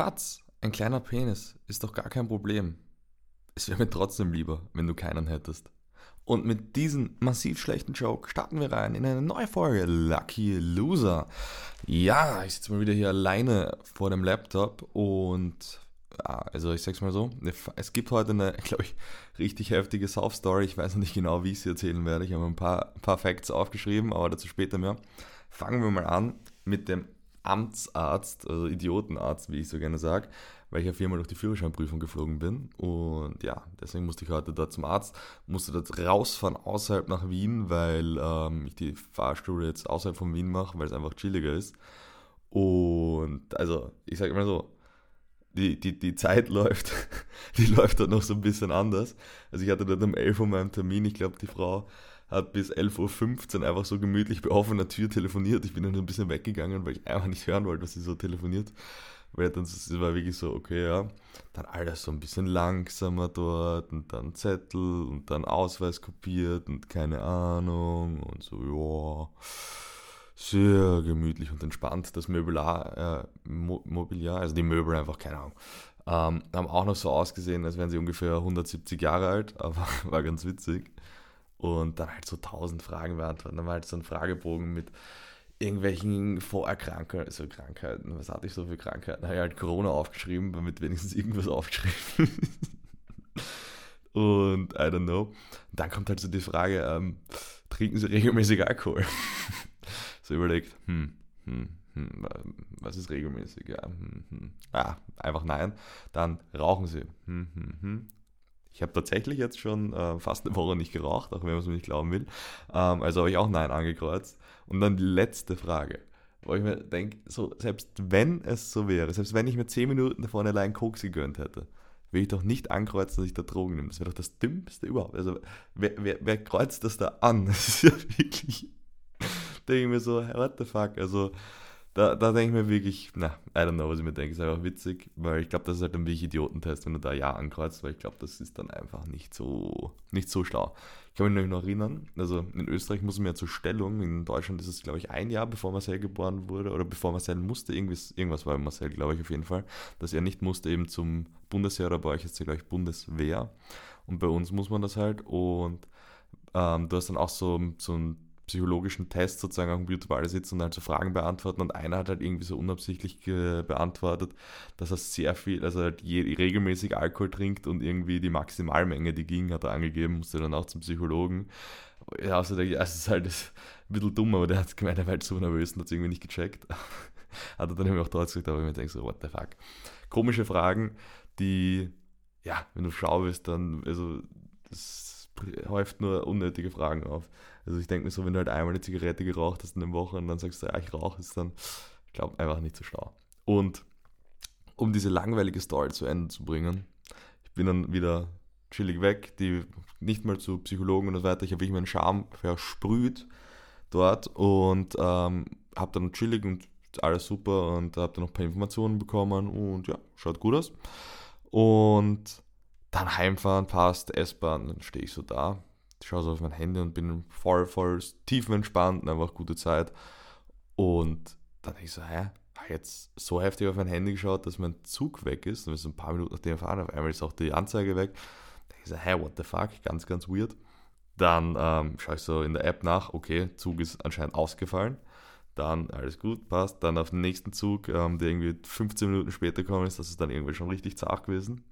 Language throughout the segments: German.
Schatz, ein kleiner Penis ist doch gar kein Problem. Es wäre mir trotzdem lieber, wenn du keinen hättest. Und mit diesem massiv schlechten Joke starten wir rein in eine neue Folge Lucky Loser. Ja, ich sitze mal wieder hier alleine vor dem Laptop und ja, also ich sag's mal so, es gibt heute eine, glaube ich, richtig heftige South-Story. Ich weiß noch nicht genau, wie ich sie erzählen werde. Ich habe ein paar, paar Facts aufgeschrieben, aber dazu später mehr. Fangen wir mal an mit dem Amtsarzt, also Idiotenarzt, wie ich so gerne sage, weil ich ja viermal durch die Führerscheinprüfung geflogen bin. Und ja, deswegen musste ich heute dort zum Arzt, musste dort rausfahren außerhalb nach Wien, weil ähm, ich die Fahrstuhle jetzt außerhalb von Wien mache, weil es einfach chilliger ist. Und also, ich sage immer so, die, die, die Zeit läuft, die läuft dort noch so ein bisschen anders. Also ich hatte dort um 11 Uhr meinen Termin, ich glaube die Frau hat bis 11.15 Uhr einfach so gemütlich bei offener Tür telefoniert. Ich bin dann ein bisschen weggegangen, weil ich einfach nicht hören wollte, dass sie so telefoniert. Weil dann es war wirklich so, okay, ja. Dann alles so ein bisschen langsamer dort und dann Zettel und dann Ausweis kopiert und keine Ahnung und so, ja. Sehr gemütlich und entspannt. Das Möbelar, äh, Mo Mobiliar, also die Möbel einfach, keine Ahnung. Ähm, haben auch noch so ausgesehen, als wären sie ungefähr 170 Jahre alt, aber war ganz witzig und dann halt so tausend Fragen beantworten. Dann war halt so ein Fragebogen mit irgendwelchen Vorerkrankungen, also Krankheiten. Was hatte ich so für Krankheiten? Habe ich halt Corona aufgeschrieben, damit wenigstens irgendwas aufgeschrieben ist. Und I don't know. Und dann kommt halt so die Frage, ähm, trinken Sie regelmäßig Alkohol? so überlegt, hm, hm, hm, was ist regelmäßig? Ja, hm, hm. Ah, einfach nein. Dann rauchen Sie. Ich habe tatsächlich jetzt schon äh, fast eine Woche nicht geraucht, auch wenn man es mir nicht glauben will. Ähm, also habe ich auch Nein angekreuzt. Und dann die letzte Frage, wo ich mir denke, so, selbst wenn es so wäre, selbst wenn ich mir 10 Minuten davon allein Koks gegönnt hätte, will ich doch nicht ankreuzen, dass ich da Drogen nehme. Das wäre doch das Dümmste überhaupt. Also wer, wer, wer kreuzt das da an? Das ist ja wirklich, denke ich mir so, what the fuck, also da, da denke ich mir wirklich, na, I don't know, was ich mir denke, ist einfach witzig, weil ich glaube, das ist halt ein wirklich Idiotentest, wenn du da Ja ankreuzt, weil ich glaube, das ist dann einfach nicht so, nicht so schlau. Ich kann mich noch erinnern, also in Österreich muss man ja zur Stellung, in Deutschland ist es, glaube ich, ein Jahr, bevor Marcel geboren wurde, oder bevor Marcel musste, irgendwas, irgendwas war bei Marcel, glaube ich, auf jeden Fall, dass er nicht musste eben zum Bundesheer, oder bei euch ist es, glaube ich, Bundeswehr. Und bei uns muss man das halt und ähm, du hast dann auch so, so ein psychologischen Test sozusagen am Computerball sitzen und halt so Fragen beantworten und einer hat halt irgendwie so unabsichtlich beantwortet, dass er sehr viel, also halt je, regelmäßig Alkohol trinkt und irgendwie die Maximalmenge, die ging, hat er angegeben, musste dann auch zum Psychologen. Ja, also, also es ist halt ein bisschen dumm, aber der hat gemeint, er war halt so nervös und hat es irgendwie nicht gecheckt. hat er dann irgendwie auch dort gesagt, aber ich mir denke so, what the fuck. Komische Fragen, die, ja, wenn du schlau bist, dann, also das häuft nur unnötige Fragen auf. Also ich denke mir so, wenn du halt einmal eine Zigarette geraucht hast in der Woche und dann sagst du, ja, ich rauche, ist dann, ich glaube, einfach nicht so schlau. Und um diese langweilige Story zu Ende zu bringen, ich bin dann wieder chillig weg, die nicht mal zu Psychologen und so weiter, ich habe wirklich meinen Charme versprüht dort und ähm, habe dann chillig und alles super und habe dann noch ein paar Informationen bekommen und ja, schaut gut aus. Und dann heimfahren, passt, S-Bahn, dann stehe ich so da, schaue so auf mein Handy und bin voll, voll tiefenentspannt und einfach gute Zeit. Und dann denke ich so, hä, jetzt so heftig auf mein Handy geschaut, dass mein Zug weg ist. Dann ist ein paar Minuten nachdem ich fahren, auf einmal ist auch die Anzeige weg. Da denke ich so, hä, what the fuck, ganz, ganz weird. Dann ähm, schaue ich so in der App nach, okay, Zug ist anscheinend ausgefallen. Dann alles gut, passt. Dann auf den nächsten Zug, ähm, der irgendwie 15 Minuten später gekommen ist, das ist dann irgendwie schon richtig zart gewesen.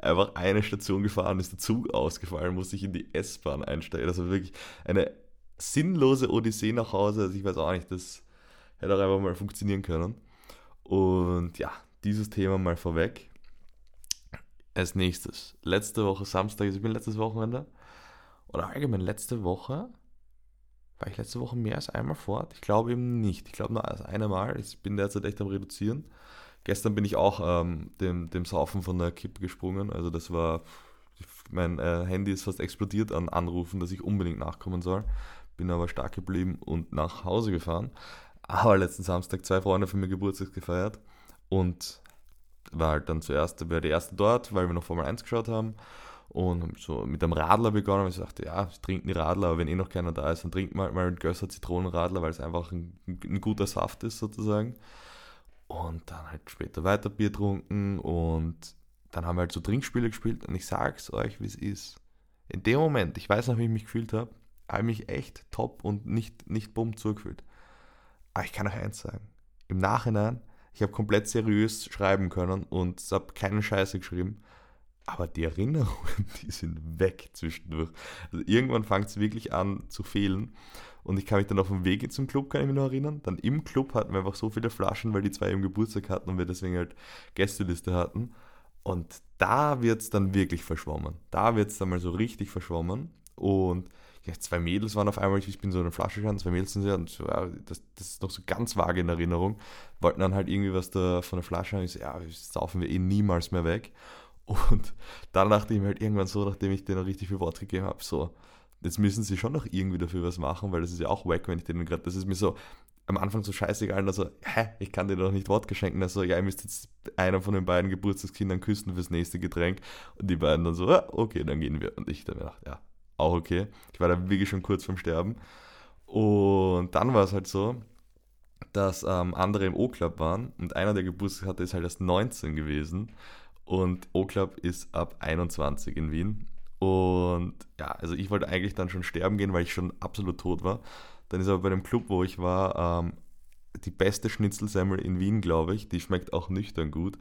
Einfach eine Station gefahren, ist der Zug ausgefallen, musste ich in die S-Bahn einsteigen. Das war wirklich eine sinnlose Odyssee nach Hause. Also ich weiß auch nicht, das hätte auch einfach mal funktionieren können. Und ja, dieses Thema mal vorweg. Als nächstes, letzte Woche Samstag, also ich bin letztes Wochenende, oder allgemein letzte Woche, war ich letzte Woche mehr als einmal fort? Ich glaube eben nicht. Ich glaube nur als einmal. Ich bin derzeit echt am Reduzieren. Gestern bin ich auch ähm, dem, dem Saufen von der Kippe gesprungen. Also das war, mein äh, Handy ist fast explodiert an Anrufen, dass ich unbedingt nachkommen soll. Bin aber stark geblieben und nach Hause gefahren. Aber letzten Samstag zwei Freunde von mir Geburtstag gefeiert und war halt dann zuerst, war die erste dort, weil wir noch Formel 1 geschaut haben und so mit einem Radler begonnen. Ich sagte, ja, ich trinke die Radler, aber wenn eh noch keiner da ist, dann trinkt man halt mal einen Gösser Zitronenradler, weil es einfach ein, ein guter Saft ist sozusagen. Und dann halt später weiter Bier getrunken und dann haben wir halt so Trinkspiele gespielt und ich sag's euch, wie es ist. In dem Moment, ich weiß noch, wie ich mich gefühlt habe, habe ich mich echt top und nicht, nicht bumm zugefühlt. Aber ich kann euch eins sagen. Im Nachhinein, ich habe komplett seriös schreiben können und habe keine Scheiße geschrieben. Aber die Erinnerungen, die sind weg zwischendurch. Also irgendwann fängt es wirklich an zu fehlen. Und ich kann mich dann auf dem Weg zum Club, kann ich mich noch erinnern. Dann im Club hatten wir einfach so viele Flaschen, weil die zwei im Geburtstag hatten und wir deswegen halt Gästeliste hatten. Und da wird es dann wirklich verschwommen. Da wird es dann mal so richtig verschwommen. Und ja, zwei Mädels waren auf einmal, ich bin so in eine Flasche gegangen, zwei Mädels sind sie, und so, ja, das, das ist noch so ganz vage in Erinnerung. Wollten dann halt irgendwie was da von der Flasche haben. Ich so, ja, das saufen wir eh niemals mehr weg. Und dann dachte ich mir halt irgendwann so, nachdem ich denen richtig viel Wort gegeben habe, so, jetzt müssen sie schon noch irgendwie dafür was machen, weil das ist ja auch wack, wenn ich denen gerade, das ist mir so am Anfang so scheißegal, also, hä, ich kann dir doch nicht Wort geschenken, also, ja, ihr müsst jetzt einer von den beiden Geburtstagskindern küssen fürs nächste Getränk und die beiden dann so, ah, okay, dann gehen wir. Und ich dann mir gedacht, ja, auch okay. Ich war da wirklich schon kurz vorm Sterben. Und dann war es halt so, dass ähm, andere im O-Club waren und einer, der Geburtstag hatte, ist halt erst 19 gewesen. Und O-Club ist ab 21 in Wien. Und ja, also ich wollte eigentlich dann schon sterben gehen, weil ich schon absolut tot war. Dann ist aber bei dem Club, wo ich war, ähm, die beste Schnitzelsemmel in Wien, glaube ich. Die schmeckt auch nüchtern gut.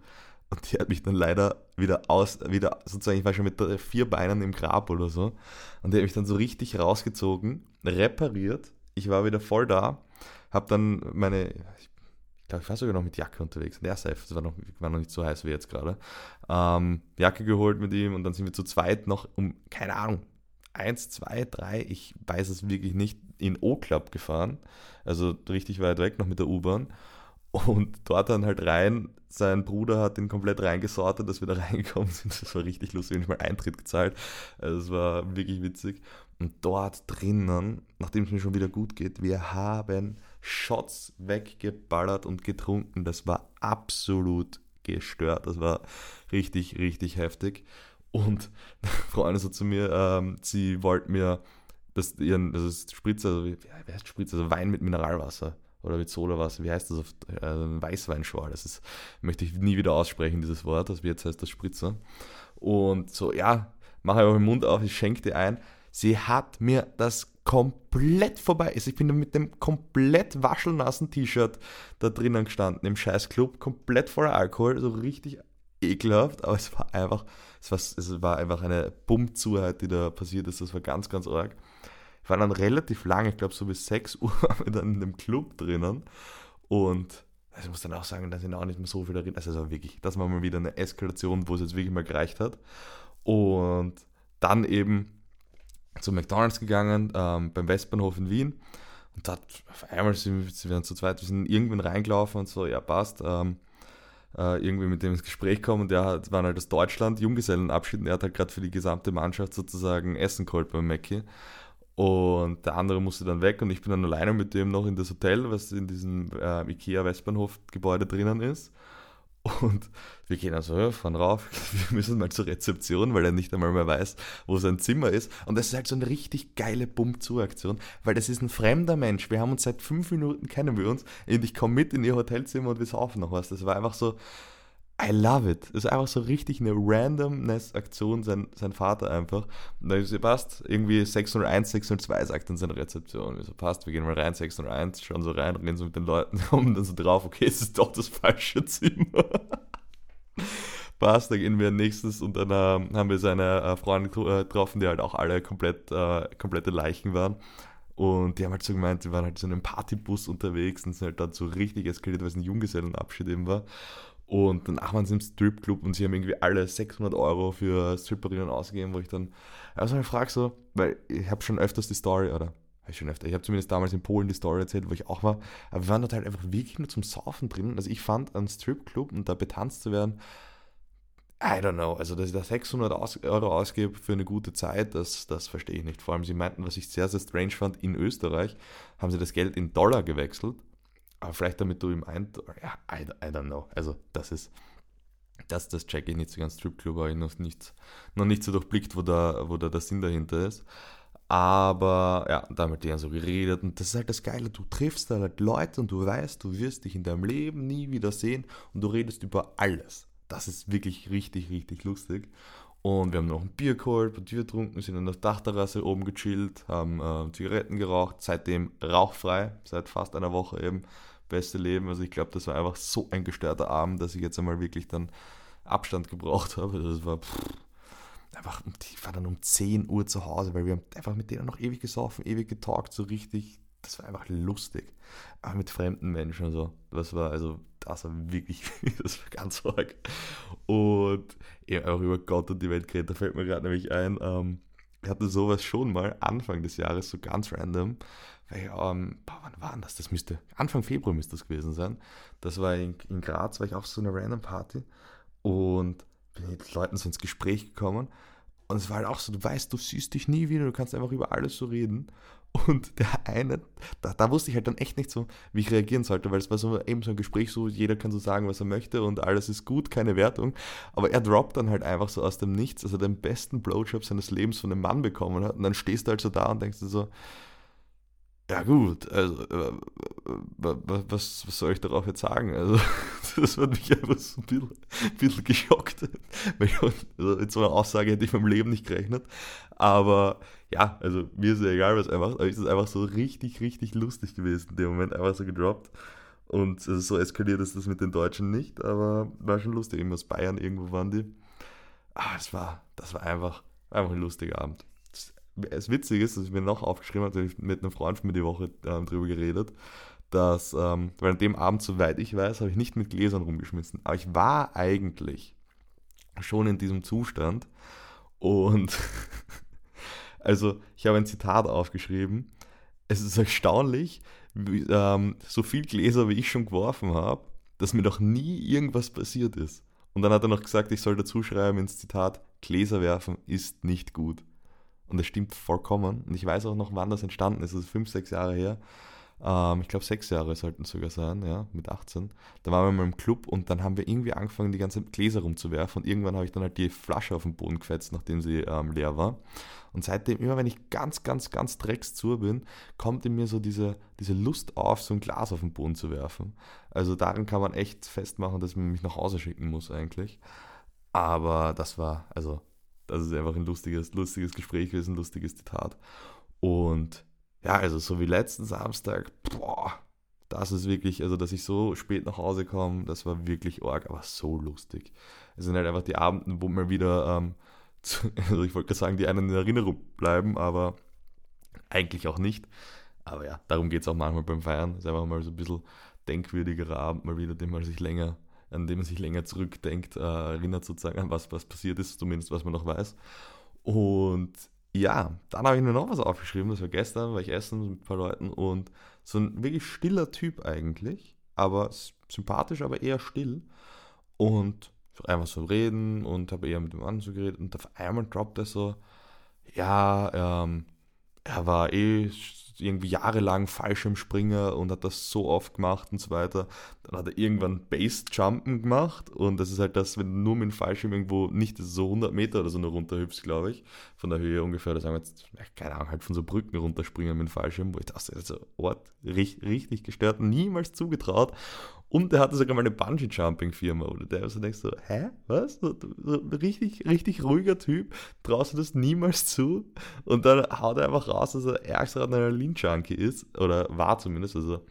Und die hat mich dann leider wieder aus, wieder sozusagen, ich war schon mit vier Beinen im Grab oder so. Und die hat mich dann so richtig rausgezogen, repariert. Ich war wieder voll da, habe dann meine, ich glaube, ich war sogar noch mit Jacke unterwegs. Der safe, das war noch, war noch nicht so heiß wie jetzt gerade. Ähm, Jacke geholt mit ihm und dann sind wir zu zweit noch um, keine Ahnung, eins, zwei, drei, ich weiß es wirklich nicht, in O-Club gefahren. Also richtig weit weg, noch mit der U-Bahn. Und dort dann halt rein, sein Bruder hat ihn komplett reingesortet, dass wir da reingekommen sind. Das war richtig lustig, und ich mal Eintritt gezahlt. Also es war wirklich witzig. Und dort drinnen, nachdem es mir schon wieder gut geht, wir haben Shots weggeballert und getrunken. Das war absolut gestört. Das war richtig, richtig heftig. Und Freunde so zu mir, ähm, sie wollten mir das, ihren, das ist Spritzer, also, wie, wie heißt Spritzer, also Wein mit Mineralwasser oder mit Sodawasser, wie heißt das auf äh, Weißweinschorle? Das ist, möchte ich nie wieder aussprechen, dieses Wort, das jetzt heißt das Spritzer. Und so, ja, mache einfach den Mund auf, ich schenke dir ein. Sie hat mir das komplett vorbei. Also ich bin mit dem komplett waschelnassen T-Shirt da drinnen gestanden, im scheiß Club, komplett voller Alkohol, so richtig ekelhaft, aber es war einfach, es war, es war einfach eine Bummzuheit, die da passiert ist. Das war ganz, ganz arg. Ich war dann relativ lange, ich glaube so bis 6 Uhr dann in dem Club drinnen und also ich muss dann auch sagen, da sind auch nicht mehr so viele drin. Also, also wirklich, das war mal wieder eine Eskalation, wo es jetzt wirklich mal gereicht hat. Und dann eben zu McDonalds gegangen, ähm, beim Westbahnhof in Wien. Und da auf einmal sind wir, sind zu zweit, wir sind irgendwann reingelaufen und so, ja passt, ähm, äh, irgendwie mit dem ins Gespräch kommen und der hat, war halt aus Deutschland, Junggesellenabschied und er hat halt gerade für die gesamte Mannschaft sozusagen Essen geholt beim Mackie. Und der andere musste dann weg und ich bin dann alleine mit dem noch in das Hotel, was in diesem äh, Ikea Westbahnhof Gebäude drinnen ist. Und wir gehen also, fahren rauf, wir müssen mal zur Rezeption, weil er nicht einmal mehr weiß, wo sein Zimmer ist. Und das ist halt so eine richtig geile Bumm-zu-Aktion, weil das ist ein fremder Mensch. Wir haben uns seit fünf Minuten kennen wir uns und ich komme mit in ihr Hotelzimmer und wir saufen noch was. Das war einfach so, I love it. Das ist einfach so richtig eine Randomness-Aktion, sein, sein Vater einfach. Und dann ist sie passt, irgendwie 601, 602 sagt dann seine Rezeption. Wir so, passt, wir gehen mal rein, 601, schauen so rein, reden so mit den Leuten, kommen dann so drauf, okay, es ist doch das falsche Zimmer. passt, dann gehen wir nächstes und dann äh, haben wir seine äh, Freunde äh, getroffen, die halt auch alle komplett, äh, komplette Leichen waren. Und die haben halt so gemeint, die waren halt so in einem Partybus unterwegs und sind halt dann so richtig eskaliert, weil es ein Junggesellenabschied eben war. Und danach waren sie im Stripclub und sie haben irgendwie alle 600 Euro für Stripperinnen ausgegeben, wo ich dann also ich frage so, weil ich habe schon öfters die Story, oder? Ich schon öfter, ich habe zumindest damals in Polen die Story erzählt, wo ich auch war, aber wir waren dort halt einfach wirklich nur zum Saufen drin. Also ich fand einen Stripclub und da betanzt zu werden, I don't know, also dass ich da 600 Euro ausgebe für eine gute Zeit, das, das verstehe ich nicht. Vor allem, sie meinten, was ich sehr, sehr strange fand, in Österreich haben sie das Geld in Dollar gewechselt aber vielleicht damit du ihm ein... Ja, I, I don't know. Also das ist... Das, das check ich nicht so ganz. Stripclub habe ich noch nicht, noch nicht so durchblickt, wo da, wo da der Sinn dahinter ist. Aber ja, da haben wir denen so geredet und das ist halt das Geile, du triffst da halt Leute und du weißt, du wirst dich in deinem Leben nie wieder sehen und du redest über alles. Das ist wirklich richtig, richtig lustig. Und wir haben noch ein Bier geholt, ein Bier getrunken, sind an der Dachterrasse oben gechillt, haben äh, Zigaretten geraucht, seitdem rauchfrei, seit fast einer Woche eben. Beste Leben. Also ich glaube, das war einfach so ein gestörter Abend, dass ich jetzt einmal wirklich dann Abstand gebraucht habe. Das war pff, einfach, ich war dann um 10 Uhr zu Hause, weil wir haben einfach mit denen noch ewig gesoffen, ewig getalkt, so richtig. Das war einfach lustig. Aber mit fremden Menschen und so. Das war also, das war wirklich, das war ganz arg. Und ja, auch über Gott und die Welt geredet, da fällt mir gerade nämlich ein, ähm, ich hatte sowas schon mal Anfang des Jahres, so ganz random. Weil, ähm, boah, wann war das? Das müsste, Anfang Februar müsste das gewesen sein. Das war in, in Graz, war ich auf so einer random Party und bin mit Leuten so ins Gespräch gekommen. Und es war halt auch so, du weißt, du siehst dich nie wieder, du kannst einfach über alles so reden. Und der eine, da, da, wusste ich halt dann echt nicht so, wie ich reagieren sollte, weil es war so eben so ein Gespräch, so jeder kann so sagen, was er möchte und alles ist gut, keine Wertung. Aber er droppt dann halt einfach so aus dem Nichts, dass er den besten Blowjob seines Lebens von einem Mann bekommen hat. Und dann stehst du halt so da und denkst dir so, ja gut, also äh, was, was soll ich darauf jetzt sagen? Also das hat mich einfach so ein bisschen, ein bisschen geschockt. Also, mit so einer Aussage hätte ich meinem Leben nicht gerechnet. Aber ja, also mir ist ja egal, was er macht, aber es ist einfach so richtig, richtig lustig gewesen in dem Moment, einfach so gedroppt. Und also so eskaliert ist das mit den Deutschen nicht, aber war schon lustig. Irgendwo aus Bayern, irgendwo waren die. Ah, das war, das war einfach, einfach ein lustiger Abend es witzig ist, dass ich mir noch aufgeschrieben habe, ich mit einem Freund von mir die Woche äh, drüber geredet, dass, ähm, weil an dem Abend, soweit ich weiß, habe ich nicht mit Gläsern rumgeschmissen. Aber ich war eigentlich schon in diesem Zustand und also ich habe ein Zitat aufgeschrieben. Es ist erstaunlich, wie, ähm, so viel Gläser, wie ich schon geworfen habe, dass mir noch nie irgendwas passiert ist. Und dann hat er noch gesagt, ich soll dazu schreiben ins Zitat, Gläser werfen ist nicht gut. Und das stimmt vollkommen. Und ich weiß auch noch, wann das entstanden ist. Das ist fünf, sechs Jahre her. Ähm, ich glaube, sechs Jahre sollten es sogar sein, ja, mit 18. Da waren wir mal im Club und dann haben wir irgendwie angefangen, die ganzen Gläser rumzuwerfen. Und irgendwann habe ich dann halt die Flasche auf den Boden gefetzt, nachdem sie ähm, leer war. Und seitdem, immer wenn ich ganz, ganz, ganz dreckszu bin, kommt in mir so diese, diese Lust auf, so ein Glas auf den Boden zu werfen. Also daran kann man echt festmachen, dass man mich nach Hause schicken muss eigentlich. Aber das war, also das ist einfach ein lustiges, lustiges Gespräch gewesen, lustiges Zitat. Und ja, also so wie letzten Samstag, boah, das ist wirklich, also dass ich so spät nach Hause komme, das war wirklich arg, aber so lustig. Es sind halt einfach die Abenden, wo mal wieder, ähm, zu, also ich wollte gerade sagen, die einen in Erinnerung bleiben, aber eigentlich auch nicht. Aber ja, darum geht es auch manchmal beim Feiern. Es ist einfach mal so ein bisschen denkwürdigerer Abend mal wieder, den man sich länger an dem man sich länger zurückdenkt, äh, erinnert sozusagen an was, was passiert ist, zumindest was man noch weiß. Und ja, dann habe ich mir noch was aufgeschrieben, das war gestern, war ich essen mit ein paar Leuten und so ein wirklich stiller Typ eigentlich, aber sympathisch, aber eher still. Und einfach so reden und habe eher mit dem anderen so geredet und auf einmal droppt er so, ja, ähm, er war eh irgendwie jahrelang Fallschirmspringer und hat das so oft gemacht und so weiter. Dann hat er irgendwann Base-Jumpen gemacht und das ist halt das, wenn du nur mit dem Fallschirm irgendwo nicht so 100 Meter oder so nur runterhüpfst, glaube ich, von der Höhe ungefähr, da sagen wir jetzt, keine Ahnung, halt von so Brücken runterspringen mit dem Fallschirm, wo ich dachte, also Ort richtig, richtig gestört, niemals zugetraut und der hatte sogar mal eine Bungee-Jumping-Firma, oder der so denkst so, hä, was? So, so, richtig, richtig ruhiger Typ, traust du das niemals zu? Und dann haut er einfach raus, dass er ärgster Adrenalin-Junkie ist, oder war zumindest, also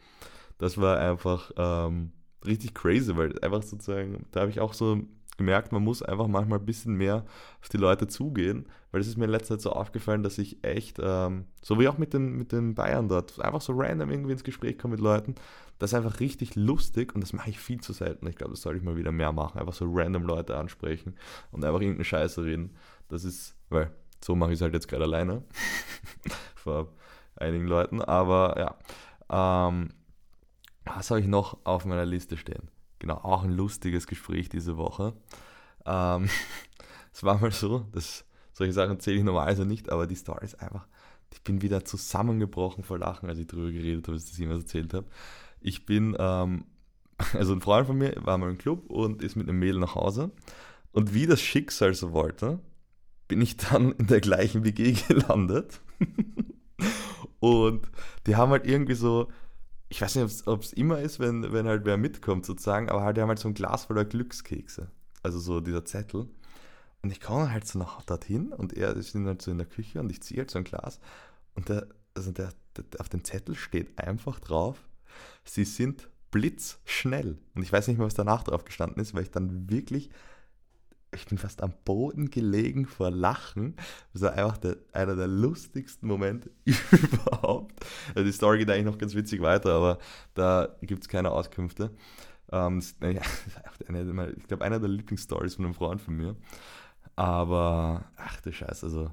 das war einfach ähm, richtig crazy, weil einfach sozusagen, da habe ich auch so gemerkt, man muss einfach manchmal ein bisschen mehr auf die Leute zugehen, weil es ist mir in letzter Zeit so aufgefallen, dass ich echt, ähm, so wie auch mit den, mit den Bayern dort, einfach so random irgendwie ins Gespräch komme mit Leuten das ist einfach richtig lustig und das mache ich viel zu selten. Ich glaube, das sollte ich mal wieder mehr machen. Einfach so random Leute ansprechen und einfach irgendeine Scheiße reden. Das ist, weil so mache ich es halt jetzt gerade alleine vor einigen Leuten. Aber ja, ähm, was habe ich noch auf meiner Liste stehen? Genau, auch ein lustiges Gespräch diese Woche. Ähm, es war mal so, dass solche Sachen erzähle ich normalerweise nicht, aber die Story ist einfach, ich bin wieder zusammengebrochen vor Lachen, als ich darüber geredet habe, dass ich das jemals erzählt habe. Ich bin, ähm, also ein Freund von mir war mal im Club und ist mit einem Mädel nach Hause. Und wie das Schicksal so wollte, bin ich dann in der gleichen WG gelandet. und die haben halt irgendwie so, ich weiß nicht, ob es immer ist, wenn, wenn halt wer mitkommt sozusagen, aber halt, die haben halt so ein Glas voller Glückskekse. Also so dieser Zettel. Und ich komme halt so nach dorthin und er ist halt so in der Küche und ich ziehe halt so ein Glas und der, also der, der, auf dem Zettel steht einfach drauf, sie sind blitzschnell. Und ich weiß nicht mehr, was danach drauf gestanden ist, weil ich dann wirklich, ich bin fast am Boden gelegen vor Lachen. Das war einfach der, einer der lustigsten Momente überhaupt. Also die Story geht eigentlich noch ganz witzig weiter, aber da gibt es keine Auskünfte. Ähm, ja, eine, ich glaube, einer der Lieblingsstories von einem Freund von mir. Aber, ach du Scheiße, also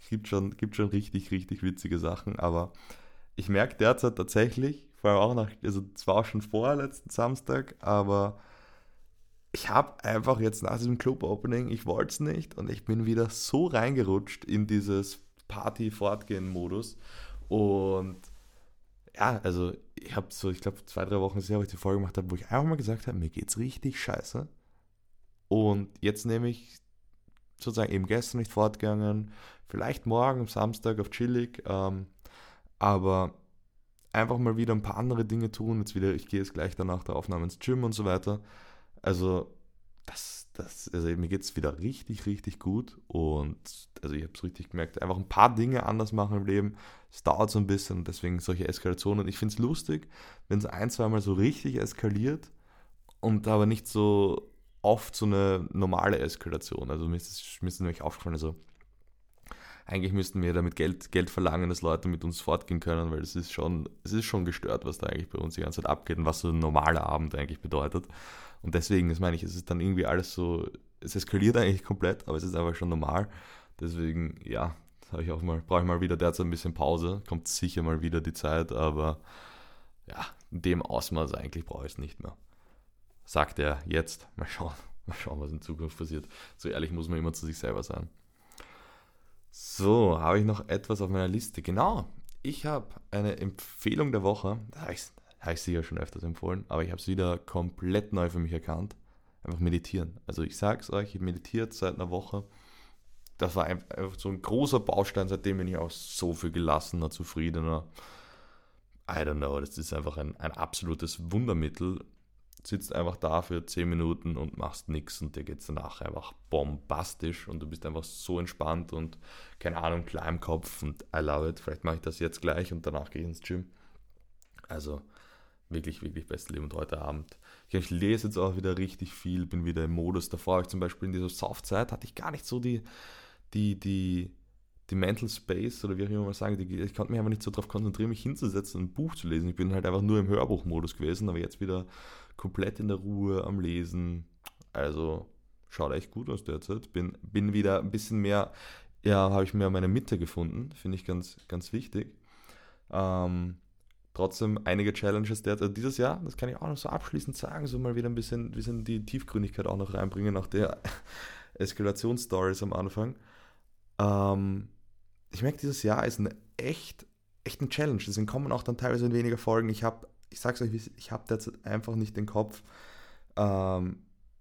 es gibt schon, gibt schon richtig, richtig witzige Sachen, aber ich merke derzeit tatsächlich, vor allem auch nach, also zwar auch schon vor letzten Samstag, aber ich habe einfach jetzt nach diesem Club-Opening, ich wollte es nicht und ich bin wieder so reingerutscht in dieses Party-Fortgehen-Modus und ja, also ich habe so, ich glaube, zwei, drei Wochen sehr, wo ich die Folge gemacht habe, wo ich einfach mal gesagt habe, mir geht's richtig scheiße. Und jetzt nehme ich sozusagen eben gestern nicht fortgegangen, vielleicht morgen am Samstag auf chillig, ähm, aber einfach mal wieder ein paar andere Dinge tun. Jetzt wieder, ich gehe jetzt gleich danach der Aufnahme ins Gym und so weiter. Also, das, das, also mir geht es wieder richtig, richtig gut und also ich habe es richtig gemerkt, einfach ein paar Dinge anders machen im Leben. Es dauert so ein bisschen und deswegen solche Eskalationen. Ich finde es lustig, wenn es ein, zweimal so richtig eskaliert und aber nicht so oft so eine normale Eskalation. Also mir ist es nämlich aufgefallen, also eigentlich müssten wir damit Geld, Geld verlangen, dass Leute mit uns fortgehen können, weil es ist schon, es ist schon gestört, was da eigentlich bei uns die ganze Zeit abgeht und was so ein normaler Abend eigentlich bedeutet. Und deswegen, das meine ich, es ist dann irgendwie alles so, es eskaliert eigentlich komplett, aber es ist einfach schon normal. Deswegen, ja, habe ich auch mal, brauche ich mal wieder derzeit ein bisschen Pause. Kommt sicher mal wieder die Zeit, aber ja, in dem Ausmaß eigentlich brauche ich es nicht mehr sagt er jetzt. Mal schauen, mal schauen, was in Zukunft passiert. So ehrlich muss man immer zu sich selber sein. So, habe ich noch etwas auf meiner Liste? Genau, ich habe eine Empfehlung der Woche. Da habe ich es sicher schon öfters empfohlen, aber ich habe es wieder komplett neu für mich erkannt. Einfach meditieren. Also ich sage es euch, ich meditiert seit einer Woche. Das war einfach so ein großer Baustein, seitdem bin ich auch so viel gelassener, zufriedener. I don't know, das ist einfach ein, ein absolutes Wundermittel sitzt einfach da für 10 Minuten und machst nichts und dir geht es danach einfach bombastisch und du bist einfach so entspannt und keine Ahnung, klar im Kopf und I love it. Vielleicht mache ich das jetzt gleich und danach gehe ich ins Gym. Also wirklich, wirklich beste Leben und heute Abend. Ich lese jetzt auch wieder richtig viel, bin wieder im Modus. Davor habe ich zum Beispiel in dieser Soft-Zeit hatte ich gar nicht so die, die, die, die Mental Space oder wie auch immer mal sagen, die, ich konnte mich einfach nicht so darauf konzentrieren, mich hinzusetzen und ein Buch zu lesen. Ich bin halt einfach nur im Hörbuchmodus gewesen, aber jetzt wieder komplett in der Ruhe am Lesen. Also schaut echt gut aus derzeit. Bin, bin wieder ein bisschen mehr, ja, habe ich mehr meine Mitte gefunden. Finde ich ganz, ganz wichtig. Ähm, trotzdem einige Challenges derzeit. Dieses Jahr, das kann ich auch noch so abschließend sagen, so mal wieder ein bisschen, bisschen die Tiefgründigkeit auch noch reinbringen, nach der Eskalationsstories am Anfang. Ähm, ich merke, dieses Jahr ist eine echt, echt ein Challenge. Deswegen kommen auch dann teilweise weniger Folgen. Ich habe ich sag's euch, ich habe derzeit einfach nicht den Kopf. Ähm,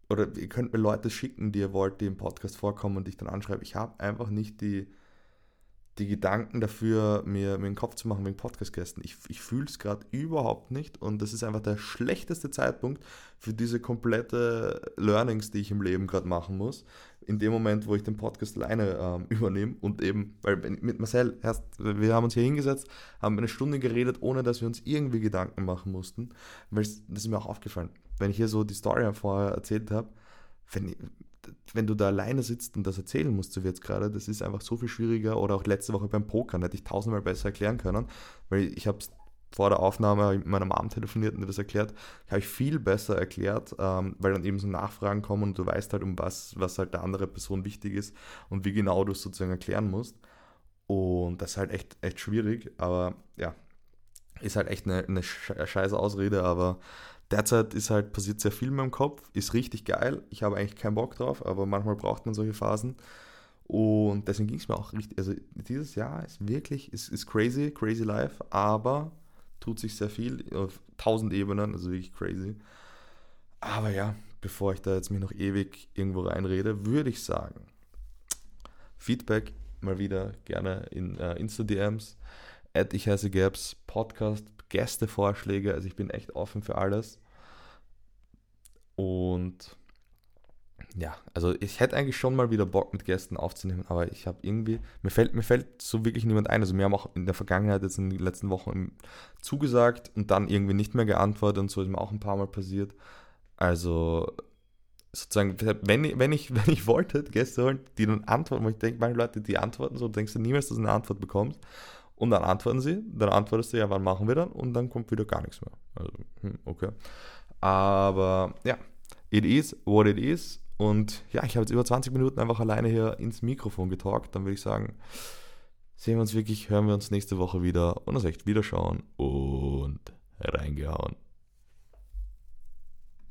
oder ihr könnt mir Leute schicken, die ihr wollt, die im Podcast vorkommen und ich dann anschreibe. Ich habe einfach nicht die, die Gedanken dafür, mir, mir den Kopf zu machen wegen Podcast-Gästen. Ich, ich fühle es gerade überhaupt nicht und das ist einfach der schlechteste Zeitpunkt für diese komplette Learnings, die ich im Leben gerade machen muss. In dem Moment, wo ich den Podcast alleine ähm, übernehme und eben, weil mit Marcel, erst, wir haben uns hier hingesetzt, haben eine Stunde geredet, ohne dass wir uns irgendwie Gedanken machen mussten. Weil das ist mir auch aufgefallen. Wenn ich hier so die Story vorher erzählt habe, wenn, wenn du da alleine sitzt und das erzählen musst, so wie jetzt gerade, das ist einfach so viel schwieriger. Oder auch letzte Woche beim Pokern hätte ich tausendmal besser erklären können, weil ich habe es vor der Aufnahme mit meiner Mom telefoniert und das erklärt, habe ich viel besser erklärt, ähm, weil dann eben so Nachfragen kommen und du weißt halt, um was, was halt der andere Person wichtig ist und wie genau du es sozusagen erklären musst. Und das ist halt echt, echt schwierig, aber ja, ist halt echt eine, eine scheiße Ausrede, aber Derzeit ist halt, passiert sehr viel in meinem Kopf, ist richtig geil. Ich habe eigentlich keinen Bock drauf, aber manchmal braucht man solche Phasen. Und deswegen ging es mir auch richtig. Also dieses Jahr ist wirklich, ist, ist crazy, crazy life, aber tut sich sehr viel auf tausend Ebenen, also wirklich crazy. Aber ja, bevor ich da jetzt mich noch ewig irgendwo reinrede, würde ich sagen, Feedback mal wieder gerne in äh, Insta-DMs. Ich heiße Gabs Podcast, Gästevorschläge. Also ich bin echt offen für alles. Und ja, also ich hätte eigentlich schon mal wieder Bock mit Gästen aufzunehmen, aber ich habe irgendwie, mir fällt, mir fällt so wirklich niemand ein. Also wir haben auch in der Vergangenheit jetzt in den letzten Wochen zugesagt und dann irgendwie nicht mehr geantwortet und so ist mir auch ein paar Mal passiert. Also sozusagen, wenn, wenn, ich, wenn ich wollte, Gäste holen, die dann antworten, wo ich denke, meine Leute, die antworten so, denkst du niemals, dass du eine Antwort bekommst. Und dann antworten sie, dann antwortest du, ja, wann machen wir dann? Und dann kommt wieder gar nichts mehr. Also, hm, okay. Aber ja, it is what it is. Und ja, ich habe jetzt über 20 Minuten einfach alleine hier ins Mikrofon getalkt. Dann würde ich sagen, sehen wir uns wirklich, hören wir uns nächste Woche wieder und uns echt wiederschauen und reingehauen.